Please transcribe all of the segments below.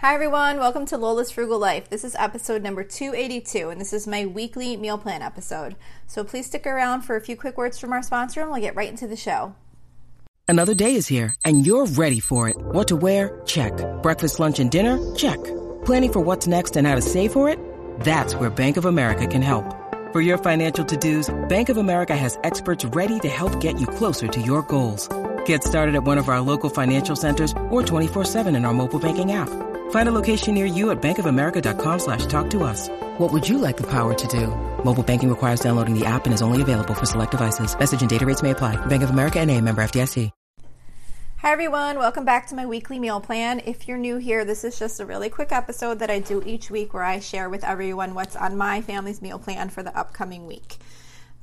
Hi, everyone. Welcome to Lola's Frugal Life. This is episode number 282, and this is my weekly meal plan episode. So please stick around for a few quick words from our sponsor, and we'll get right into the show. Another day is here, and you're ready for it. What to wear? Check. Breakfast, lunch, and dinner? Check. Planning for what's next and how to save for it? That's where Bank of America can help. For your financial to dos, Bank of America has experts ready to help get you closer to your goals. Get started at one of our local financial centers or 24-7 in our mobile banking app. Find a location near you at bankofamerica.com slash talk to us. What would you like the power to do? Mobile banking requires downloading the app and is only available for select devices. Message and data rates may apply. Bank of America and a member FDIC. Hi, everyone. Welcome back to my weekly meal plan. If you're new here, this is just a really quick episode that I do each week where I share with everyone what's on my family's meal plan for the upcoming week.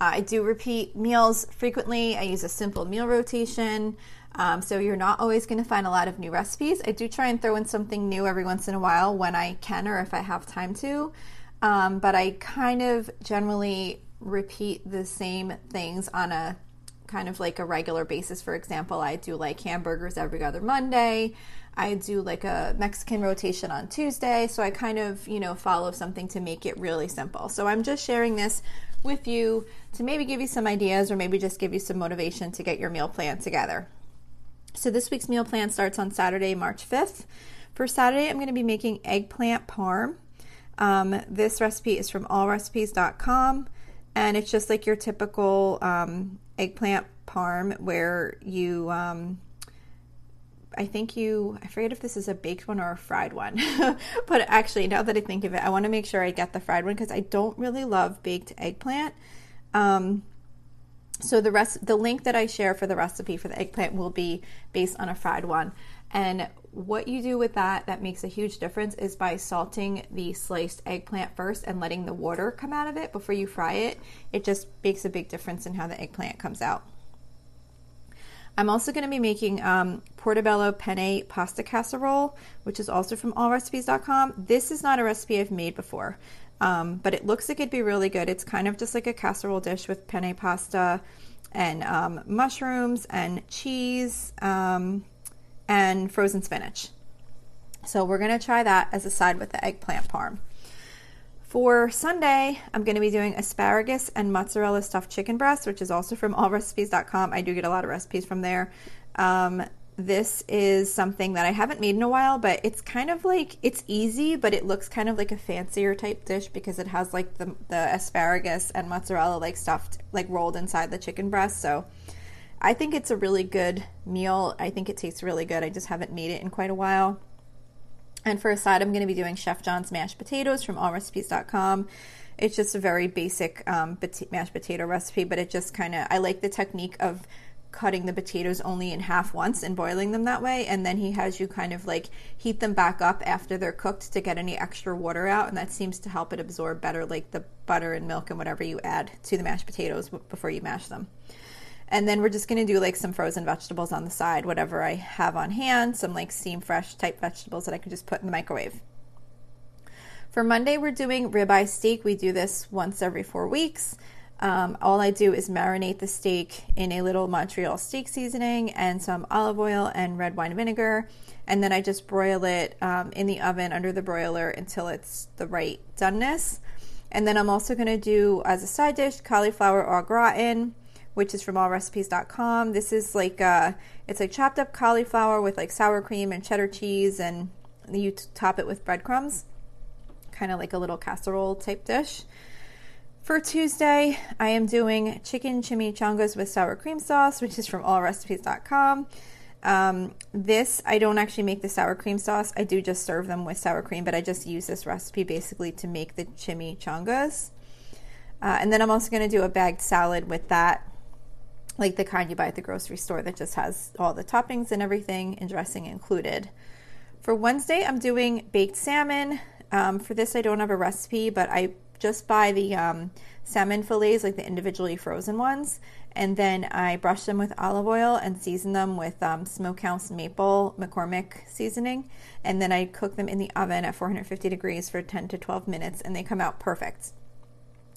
Uh, I do repeat meals frequently. I use a simple meal rotation. Um, so you're not always going to find a lot of new recipes. I do try and throw in something new every once in a while when I can or if I have time to. Um, but I kind of generally repeat the same things on a kind of like a regular basis. For example, I do like hamburgers every other Monday. I do like a Mexican rotation on Tuesday. So I kind of, you know, follow something to make it really simple. So I'm just sharing this with you to maybe give you some ideas or maybe just give you some motivation to get your meal plan together. So this week's meal plan starts on Saturday, March 5th. For Saturday, I'm going to be making eggplant parm. Um, this recipe is from allrecipes.com, and it's just like your typical um, eggplant parm where you, um, I think you, I forget if this is a baked one or a fried one, but actually, now that I think of it, I want to make sure I get the fried one because I don't really love baked eggplant. Um, so the rest, the link that I share for the recipe for the eggplant will be based on a fried one. And what you do with that that makes a huge difference is by salting the sliced eggplant first and letting the water come out of it before you fry it. It just makes a big difference in how the eggplant comes out. I'm also going to be making um, portobello penne pasta casserole, which is also from allrecipes.com. This is not a recipe I've made before. Um, but it looks like it'd be really good. It's kind of just like a casserole dish with penne pasta and um, mushrooms and cheese um, and frozen spinach. So we're going to try that as a side with the eggplant parm. For Sunday, I'm going to be doing asparagus and mozzarella stuffed chicken breast, which is also from allrecipes.com. I do get a lot of recipes from there. Um, this is something that I haven't made in a while, but it's kind of like it's easy, but it looks kind of like a fancier type dish because it has like the the asparagus and mozzarella like stuffed like rolled inside the chicken breast. So I think it's a really good meal. I think it tastes really good. I just haven't made it in quite a while. And for a side, I'm going to be doing Chef John's mashed potatoes from allrecipes.com. It's just a very basic um, mashed potato recipe, but it just kind of I like the technique of cutting the potatoes only in half once and boiling them that way and then he has you kind of like heat them back up after they're cooked to get any extra water out and that seems to help it absorb better like the butter and milk and whatever you add to the mashed potatoes before you mash them. And then we're just going to do like some frozen vegetables on the side whatever i have on hand some like steam fresh type vegetables that i can just put in the microwave. For monday we're doing ribeye steak. We do this once every four weeks um, all I do is marinate the steak in a little Montreal steak seasoning and some olive oil and red wine vinegar. And then I just broil it um, in the oven under the broiler until it's the right doneness. And then I'm also going to do as a side dish cauliflower au gratin, which is from allrecipes.com. This is like uh, it's like chopped up cauliflower with like sour cream and cheddar cheese, and you top it with breadcrumbs, kind of like a little casserole type dish. For Tuesday, I am doing chicken chimichangas with sour cream sauce, which is from allrecipes.com. Um, this, I don't actually make the sour cream sauce. I do just serve them with sour cream, but I just use this recipe basically to make the chimichangas. Uh, and then I'm also going to do a bagged salad with that, like the kind you buy at the grocery store that just has all the toppings and everything and dressing included. For Wednesday, I'm doing baked salmon. Um, for this, I don't have a recipe, but I just buy the um, salmon fillets, like the individually frozen ones, and then I brush them with olive oil and season them with um, smokehouse maple McCormick seasoning, and then I cook them in the oven at 450 degrees for 10 to 12 minutes, and they come out perfect.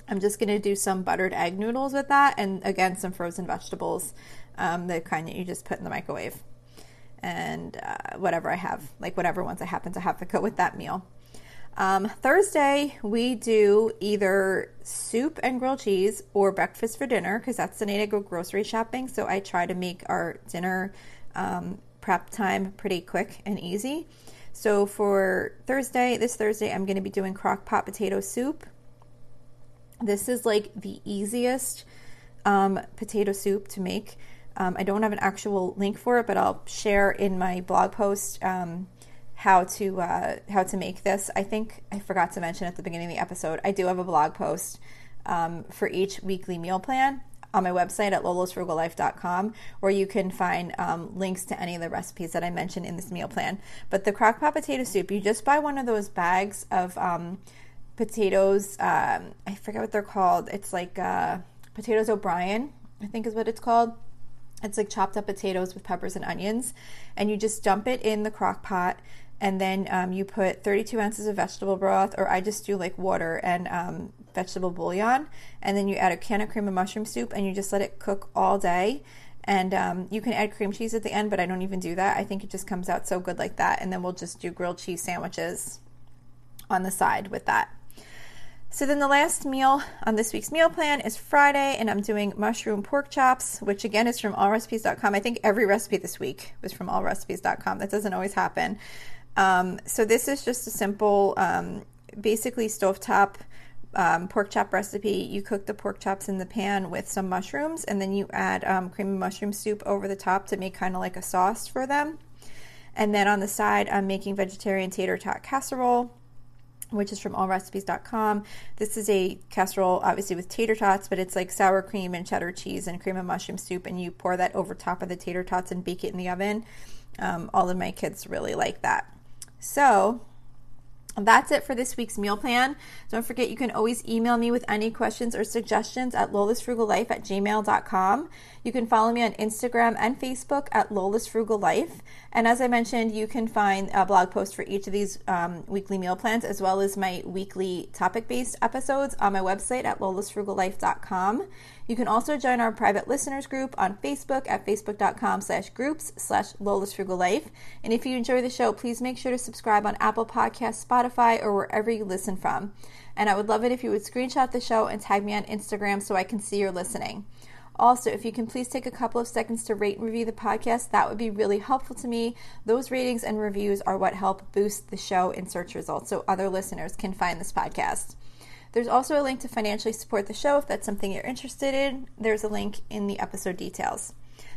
I'm just going to do some buttered egg noodles with that, and again, some frozen vegetables, um, the kind that you just put in the microwave. and uh, whatever I have, like whatever ones I happen to have to go with that meal. Um, Thursday, we do either soup and grilled cheese or breakfast for dinner because that's the night I go grocery shopping. So I try to make our dinner um, prep time pretty quick and easy. So for Thursday, this Thursday, I'm going to be doing crock pot potato soup. This is like the easiest um, potato soup to make. Um, I don't have an actual link for it, but I'll share in my blog post um, how to uh, how to make this. I think I forgot to mention at the beginning of the episode. I do have a blog post um, for each weekly meal plan on my website at lolasfrugallife.com, where you can find um, links to any of the recipes that I mentioned in this meal plan. But the crock pot potato soup, you just buy one of those bags of um, potatoes. Um, I forget what they're called. It's like uh, potatoes O'Brien, I think is what it's called. It's like chopped up potatoes with peppers and onions, and you just dump it in the crock pot and then um, you put 32 ounces of vegetable broth, or I just do like water and um, vegetable bouillon, and then you add a can of cream of mushroom soup, and you just let it cook all day. And um, you can add cream cheese at the end, but I don't even do that. I think it just comes out so good like that. And then we'll just do grilled cheese sandwiches on the side with that. So then the last meal on this week's meal plan is Friday, and I'm doing mushroom pork chops, which again is from allrecipes.com. I think every recipe this week was from allrecipes.com. That doesn't always happen. Um, so this is just a simple, um, basically stovetop um, pork chop recipe. You cook the pork chops in the pan with some mushrooms, and then you add um, cream of mushroom soup over the top to make kind of like a sauce for them. And then on the side, I'm making vegetarian tater tot casserole which is from allrecipes.com. This is a casserole, obviously with tater tots, but it's like sour cream and cheddar cheese and cream of mushroom soup, and you pour that over top of the tater tots and bake it in the oven. Um, all of my kids really like that. So, that's it for this week's meal plan. Don't forget you can always email me with any questions or suggestions at lolasfrugallife at gmail.com. You can follow me on Instagram and Facebook at lolasfrugallife. And as I mentioned, you can find a blog post for each of these um, weekly meal plans as well as my weekly topic based episodes on my website at lolasfrugallife.com. You can also join our private listeners group on Facebook at facebook.com slash groups slash Lola's Frugal Life. And if you enjoy the show, please make sure to subscribe on Apple Podcasts, Spotify, or wherever you listen from. And I would love it if you would screenshot the show and tag me on Instagram so I can see you're listening. Also, if you can please take a couple of seconds to rate and review the podcast, that would be really helpful to me. Those ratings and reviews are what help boost the show in search results so other listeners can find this podcast. There's also a link to financially support the show if that's something you're interested in. There's a link in the episode details.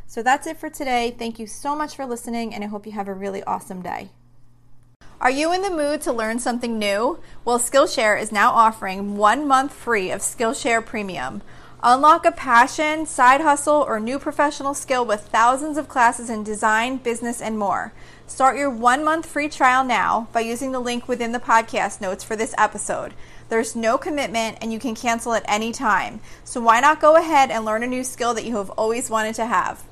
So that's it for today. Thank you so much for listening, and I hope you have a really awesome day. Are you in the mood to learn something new? Well, Skillshare is now offering one month free of Skillshare Premium. Unlock a passion, side hustle, or new professional skill with thousands of classes in design, business, and more. Start your one month free trial now by using the link within the podcast notes for this episode. There's no commitment and you can cancel at any time. So why not go ahead and learn a new skill that you have always wanted to have?